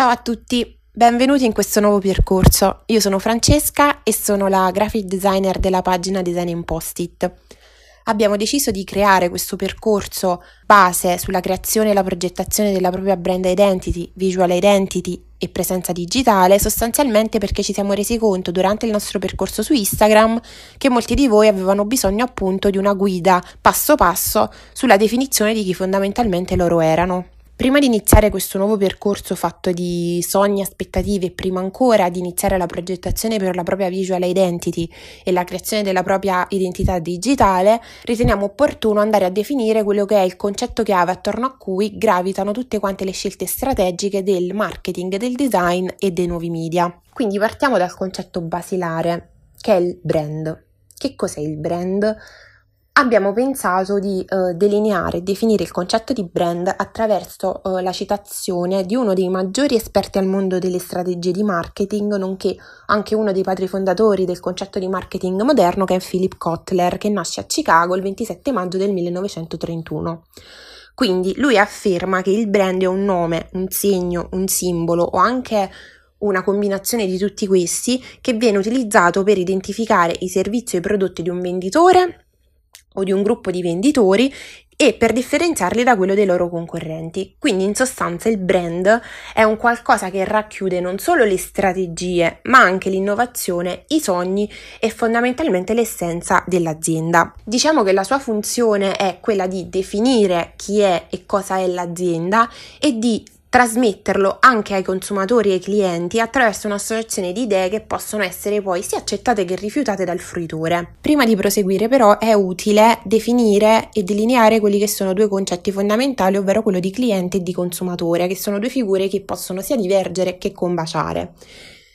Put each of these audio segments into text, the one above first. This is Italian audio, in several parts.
Ciao a tutti, benvenuti in questo nuovo percorso. Io sono Francesca e sono la graphic designer della pagina Design in Post-it. Abbiamo deciso di creare questo percorso base sulla creazione e la progettazione della propria brand identity, visual identity e presenza digitale, sostanzialmente perché ci siamo resi conto durante il nostro percorso su Instagram che molti di voi avevano bisogno appunto di una guida passo passo sulla definizione di chi fondamentalmente loro erano. Prima di iniziare questo nuovo percorso fatto di sogni, aspettative e prima ancora di iniziare la progettazione per la propria visual identity e la creazione della propria identità digitale, riteniamo opportuno andare a definire quello che è il concetto chiave attorno a cui gravitano tutte quante le scelte strategiche del marketing, del design e dei nuovi media. Quindi partiamo dal concetto basilare, che è il brand. Che cos'è il brand? Abbiamo pensato di eh, delineare e definire il concetto di brand attraverso eh, la citazione di uno dei maggiori esperti al mondo delle strategie di marketing, nonché anche uno dei padri fondatori del concetto di marketing moderno, che è Philip Kotler, che nasce a Chicago il 27 maggio del 1931. Quindi lui afferma che il brand è un nome, un segno, un simbolo o anche una combinazione di tutti questi che viene utilizzato per identificare i servizi o i prodotti di un venditore o di un gruppo di venditori e per differenziarli da quello dei loro concorrenti. Quindi in sostanza il brand è un qualcosa che racchiude non solo le strategie, ma anche l'innovazione, i sogni e fondamentalmente l'essenza dell'azienda. Diciamo che la sua funzione è quella di definire chi è e cosa è l'azienda e di trasmetterlo anche ai consumatori e ai clienti attraverso un'associazione di idee che possono essere poi sia accettate che rifiutate dal fruitore. Prima di proseguire però è utile definire e delineare quelli che sono due concetti fondamentali, ovvero quello di cliente e di consumatore, che sono due figure che possono sia divergere che combaciare.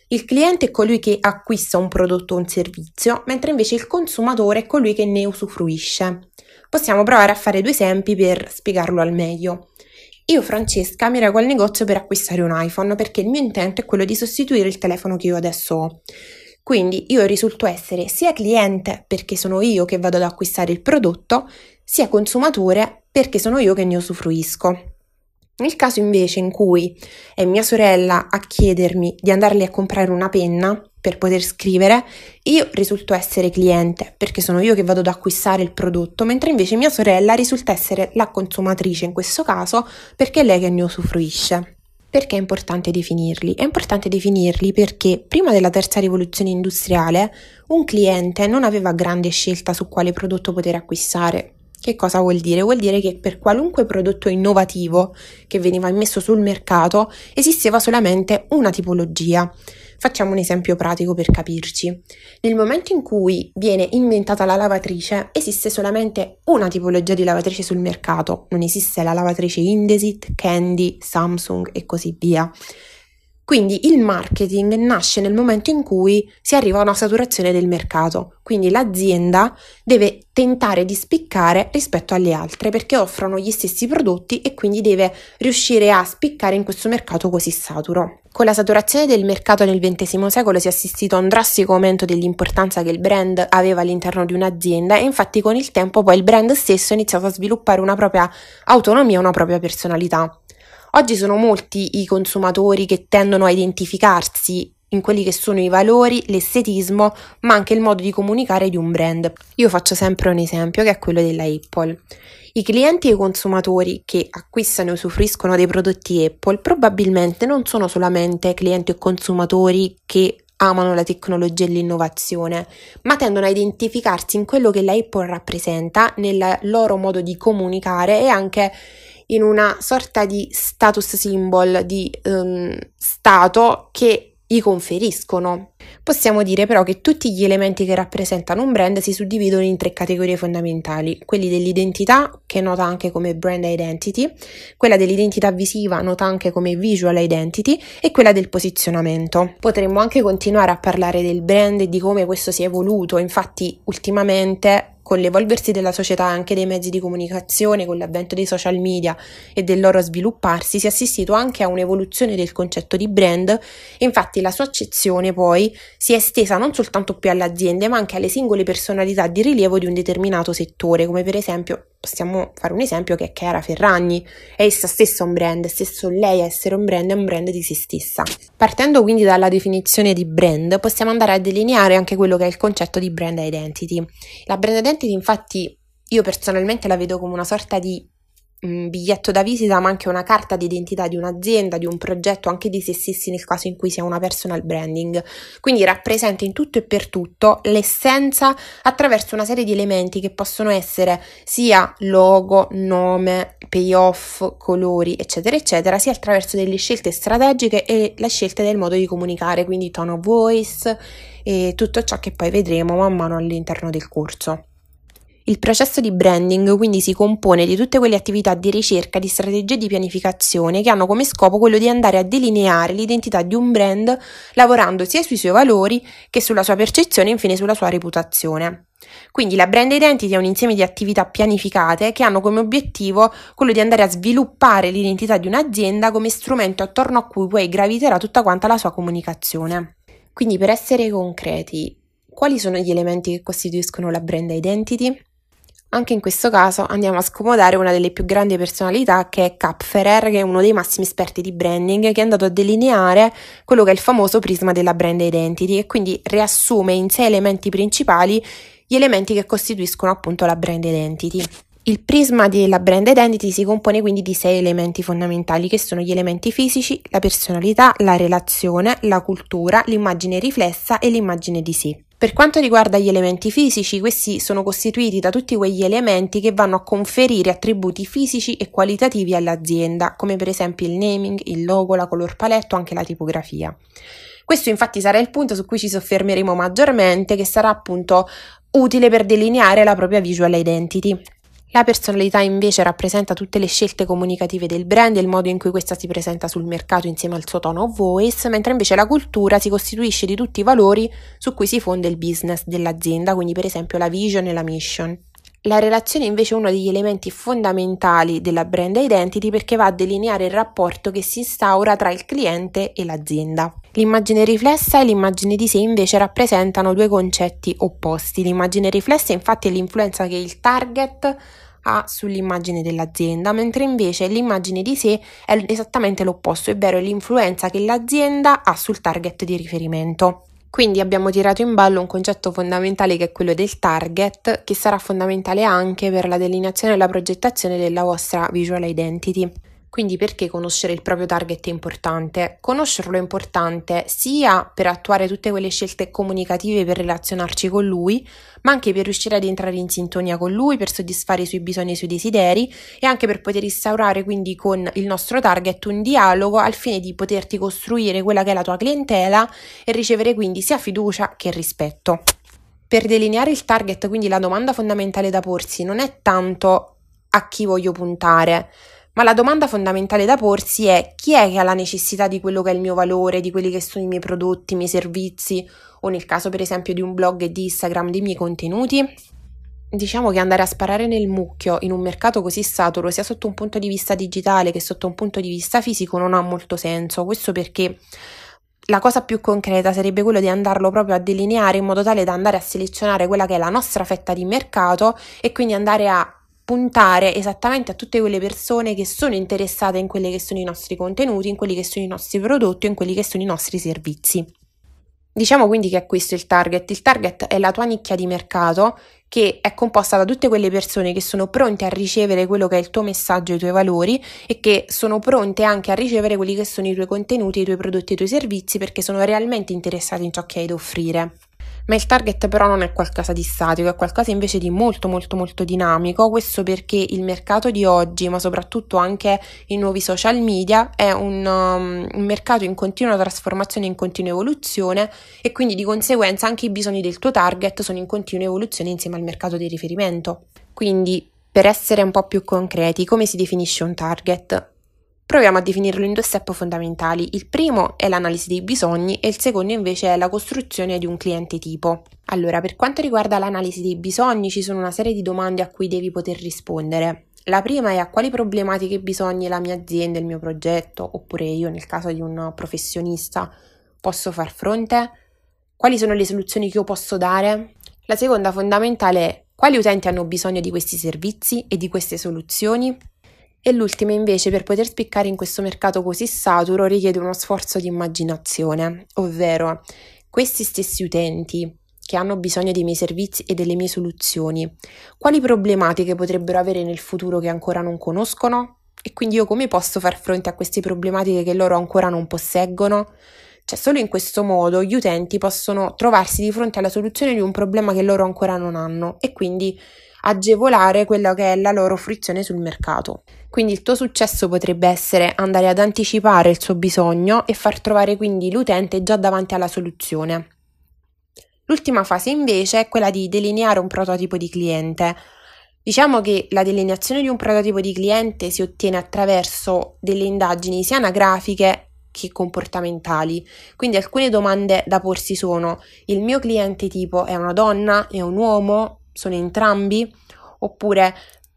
Il cliente è colui che acquista un prodotto o un servizio, mentre invece il consumatore è colui che ne usufruisce. Possiamo provare a fare due esempi per spiegarlo al meglio. Io, Francesca, mi reco al negozio per acquistare un iPhone perché il mio intento è quello di sostituire il telefono che io adesso ho. Quindi io risulto essere sia cliente perché sono io che vado ad acquistare il prodotto, sia consumatore perché sono io che ne usufruisco. Nel caso invece in cui è mia sorella a chiedermi di andarle a comprare una penna per poter scrivere, io risulto essere cliente perché sono io che vado ad acquistare il prodotto, mentre invece mia sorella risulta essere la consumatrice in questo caso perché è lei che ne usufruisce. Perché è importante definirli? È importante definirli perché prima della terza rivoluzione industriale un cliente non aveva grande scelta su quale prodotto poter acquistare che cosa vuol dire? Vuol dire che per qualunque prodotto innovativo che veniva immesso sul mercato esisteva solamente una tipologia. Facciamo un esempio pratico per capirci. Nel momento in cui viene inventata la lavatrice, esiste solamente una tipologia di lavatrice sul mercato, non esiste la lavatrice Indesit, Candy, Samsung e così via. Quindi il marketing nasce nel momento in cui si arriva a una saturazione del mercato, quindi l'azienda deve tentare di spiccare rispetto alle altre perché offrono gli stessi prodotti e quindi deve riuscire a spiccare in questo mercato così saturo. Con la saturazione del mercato nel XX secolo si è assistito a un drastico aumento dell'importanza che il brand aveva all'interno di un'azienda e infatti con il tempo poi il brand stesso ha iniziato a sviluppare una propria autonomia, una propria personalità. Oggi sono molti i consumatori che tendono a identificarsi in quelli che sono i valori, l'estetismo, ma anche il modo di comunicare di un brand. Io faccio sempre un esempio che è quello della Apple. I clienti e i consumatori che acquistano e usufruiscono dei prodotti Apple probabilmente non sono solamente clienti o consumatori che amano la tecnologia e l'innovazione, ma tendono a identificarsi in quello che la Apple rappresenta, nel loro modo di comunicare e anche in una sorta di status symbol, di um, stato che gli conferiscono. Possiamo dire però che tutti gli elementi che rappresentano un brand si suddividono in tre categorie fondamentali, quelli dell'identità, che nota anche come brand identity, quella dell'identità visiva, nota anche come visual identity, e quella del posizionamento. Potremmo anche continuare a parlare del brand e di come questo si è evoluto, infatti ultimamente con l'evolversi della società e anche dei mezzi di comunicazione, con l'avvento dei social media e del loro svilupparsi, si è assistito anche a un'evoluzione del concetto di brand. Infatti, la sua accezione poi si è estesa non soltanto più alle aziende, ma anche alle singole personalità di rilievo di un determinato settore, come per esempio possiamo fare un esempio che è Chiara Ferragni, è essa stessa un brand, stesso lei essere un brand è un brand di se stessa. Partendo quindi dalla definizione di brand, possiamo andare a delineare anche quello che è il concetto di brand identity. La brand identity infatti io personalmente la vedo come una sorta di biglietto da visita, ma anche una carta d'identità di un'azienda, di un progetto, anche di se stessi nel caso in cui sia una personal branding. Quindi rappresenta in tutto e per tutto l'essenza attraverso una serie di elementi che possono essere sia logo, nome, payoff, colori, eccetera, eccetera, sia attraverso delle scelte strategiche e le scelte del modo di comunicare, quindi tone of voice e tutto ciò che poi vedremo man mano all'interno del corso. Il processo di branding quindi si compone di tutte quelle attività di ricerca, di strategie di pianificazione che hanno come scopo quello di andare a delineare l'identità di un brand lavorando sia sui suoi valori che sulla sua percezione e infine sulla sua reputazione. Quindi la brand identity è un insieme di attività pianificate che hanno come obiettivo quello di andare a sviluppare l'identità di un'azienda come strumento attorno a cui poi graviterà tutta quanta la sua comunicazione. Quindi per essere concreti, quali sono gli elementi che costituiscono la brand identity? Anche in questo caso andiamo a scomodare una delle più grandi personalità che è Kapferer, che è uno dei massimi esperti di branding, che è andato a delineare quello che è il famoso prisma della brand identity e quindi riassume in sei elementi principali gli elementi che costituiscono appunto la brand identity. Il prisma della brand identity si compone quindi di sei elementi fondamentali che sono gli elementi fisici, la personalità, la relazione, la cultura, l'immagine riflessa e l'immagine di sé. Per quanto riguarda gli elementi fisici, questi sono costituiti da tutti quegli elementi che vanno a conferire attributi fisici e qualitativi all'azienda, come per esempio il naming, il logo, la color paletto, anche la tipografia. Questo infatti sarà il punto su cui ci soffermeremo maggiormente, che sarà appunto utile per delineare la propria visual identity. La personalità invece rappresenta tutte le scelte comunicative del brand e il modo in cui questa si presenta sul mercato insieme al suo tono of voice, mentre invece la cultura si costituisce di tutti i valori su cui si fonda il business dell'azienda, quindi per esempio la vision e la mission. La relazione invece è uno degli elementi fondamentali della brand identity perché va a delineare il rapporto che si instaura tra il cliente e l'azienda. L'immagine riflessa e l'immagine di sé invece rappresentano due concetti opposti. L'immagine riflessa infatti è l'influenza che il target ha sull'immagine dell'azienda, mentre invece l'immagine di sé è esattamente l'opposto, ovvero l'influenza che l'azienda ha sul target di riferimento. Quindi abbiamo tirato in ballo un concetto fondamentale che è quello del target, che sarà fondamentale anche per la delineazione e la progettazione della vostra visual identity. Quindi perché conoscere il proprio target è importante? Conoscerlo è importante sia per attuare tutte quelle scelte comunicative per relazionarci con lui, ma anche per riuscire ad entrare in sintonia con lui, per soddisfare i suoi bisogni e i suoi desideri e anche per poter instaurare quindi con il nostro target un dialogo al fine di poterti costruire quella che è la tua clientela e ricevere quindi sia fiducia che rispetto. Per delineare il target, quindi la domanda fondamentale da porsi non è tanto a chi voglio puntare, ma la domanda fondamentale da porsi è chi è che ha la necessità di quello che è il mio valore, di quelli che sono i miei prodotti, i miei servizi, o nel caso per esempio di un blog e di Instagram, dei miei contenuti? Diciamo che andare a sparare nel mucchio in un mercato così saturo, sia sotto un punto di vista digitale che sotto un punto di vista fisico, non ha molto senso. Questo perché la cosa più concreta sarebbe quello di andarlo proprio a delineare in modo tale da andare a selezionare quella che è la nostra fetta di mercato e quindi andare a puntare esattamente a tutte quelle persone che sono interessate in quelli che sono i nostri contenuti, in quelli che sono i nostri prodotti, in quelli che sono i nostri servizi. Diciamo quindi che è questo il target. Il target è la tua nicchia di mercato che è composta da tutte quelle persone che sono pronte a ricevere quello che è il tuo messaggio, i tuoi valori e che sono pronte anche a ricevere quelli che sono i tuoi contenuti, i tuoi prodotti i tuoi servizi perché sono realmente interessati in ciò che hai da offrire ma il target però non è qualcosa di statico, è qualcosa invece di molto molto molto dinamico, questo perché il mercato di oggi, ma soprattutto anche i nuovi social media, è un, um, un mercato in continua trasformazione, in continua evoluzione e quindi di conseguenza anche i bisogni del tuo target sono in continua evoluzione insieme al mercato di riferimento. Quindi, per essere un po' più concreti, come si definisce un target? Proviamo a definirlo in due step fondamentali. Il primo è l'analisi dei bisogni e il secondo invece è la costruzione di un cliente tipo. Allora, per quanto riguarda l'analisi dei bisogni, ci sono una serie di domande a cui devi poter rispondere. La prima è a quali problematiche e bisogni la mia azienda, il mio progetto, oppure io nel caso di un professionista, posso far fronte? Quali sono le soluzioni che io posso dare? La seconda fondamentale è quali utenti hanno bisogno di questi servizi e di queste soluzioni? E l'ultima invece, per poter spiccare in questo mercato così saturo, richiede uno sforzo di immaginazione, ovvero questi stessi utenti che hanno bisogno dei miei servizi e delle mie soluzioni, quali problematiche potrebbero avere nel futuro che ancora non conoscono? E quindi io come posso far fronte a queste problematiche che loro ancora non posseggono? Cioè, solo in questo modo gli utenti possono trovarsi di fronte alla soluzione di un problema che loro ancora non hanno e quindi agevolare quella che è la loro fruizione sul mercato. Quindi il tuo successo potrebbe essere andare ad anticipare il suo bisogno e far trovare quindi l'utente già davanti alla soluzione. L'ultima fase invece è quella di delineare un prototipo di cliente. Diciamo che la delineazione di un prototipo di cliente si ottiene attraverso delle indagini sia anagrafiche che comportamentali. Quindi alcune domande da porsi sono: il mio cliente tipo è una donna, è un uomo, sono entrambi? Oppure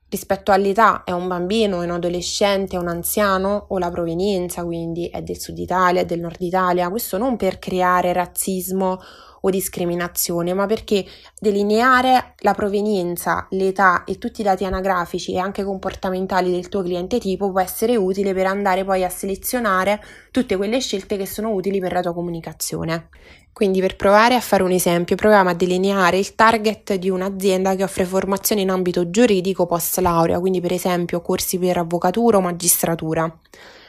rispetto all'età è un bambino, è un adolescente, è un anziano o la provenienza quindi è del sud Italia, è del nord Italia, questo non per creare razzismo o discriminazione, ma perché delineare la provenienza, l'età e tutti i dati anagrafici e anche comportamentali del tuo cliente tipo può essere utile per andare poi a selezionare tutte quelle scelte che sono utili per la tua comunicazione. Quindi per provare a fare un esempio, proviamo a delineare il target di un'azienda che offre formazione in ambito giuridico post laurea, quindi per esempio corsi per avvocatura o magistratura.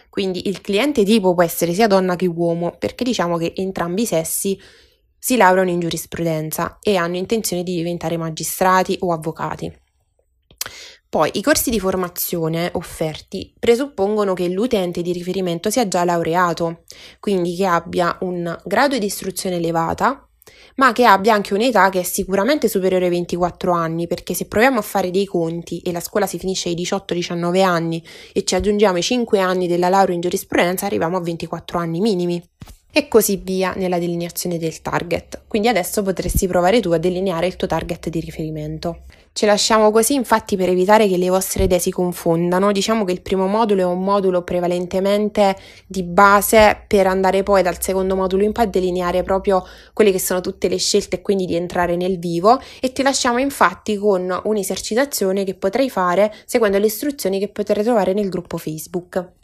Quindi il cliente tipo può essere sia donna che uomo, perché diciamo che entrambi i sessi si laureano in giurisprudenza e hanno intenzione di diventare magistrati o avvocati. Poi i corsi di formazione offerti presuppongono che l'utente di riferimento sia già laureato, quindi che abbia un grado di istruzione elevata, ma che abbia anche un'età che è sicuramente superiore ai 24 anni, perché se proviamo a fare dei conti e la scuola si finisce ai 18-19 anni e ci aggiungiamo i 5 anni della laurea in giurisprudenza, arriviamo a 24 anni minimi e così via nella delineazione del target. Quindi adesso potresti provare tu a delineare il tuo target di riferimento. Ce lasciamo così infatti per evitare che le vostre idee si confondano. Diciamo che il primo modulo è un modulo prevalentemente di base per andare poi dal secondo modulo in poi a delineare proprio quelle che sono tutte le scelte e quindi di entrare nel vivo e ti lasciamo infatti con un'esercitazione che potrai fare seguendo le istruzioni che potrai trovare nel gruppo Facebook.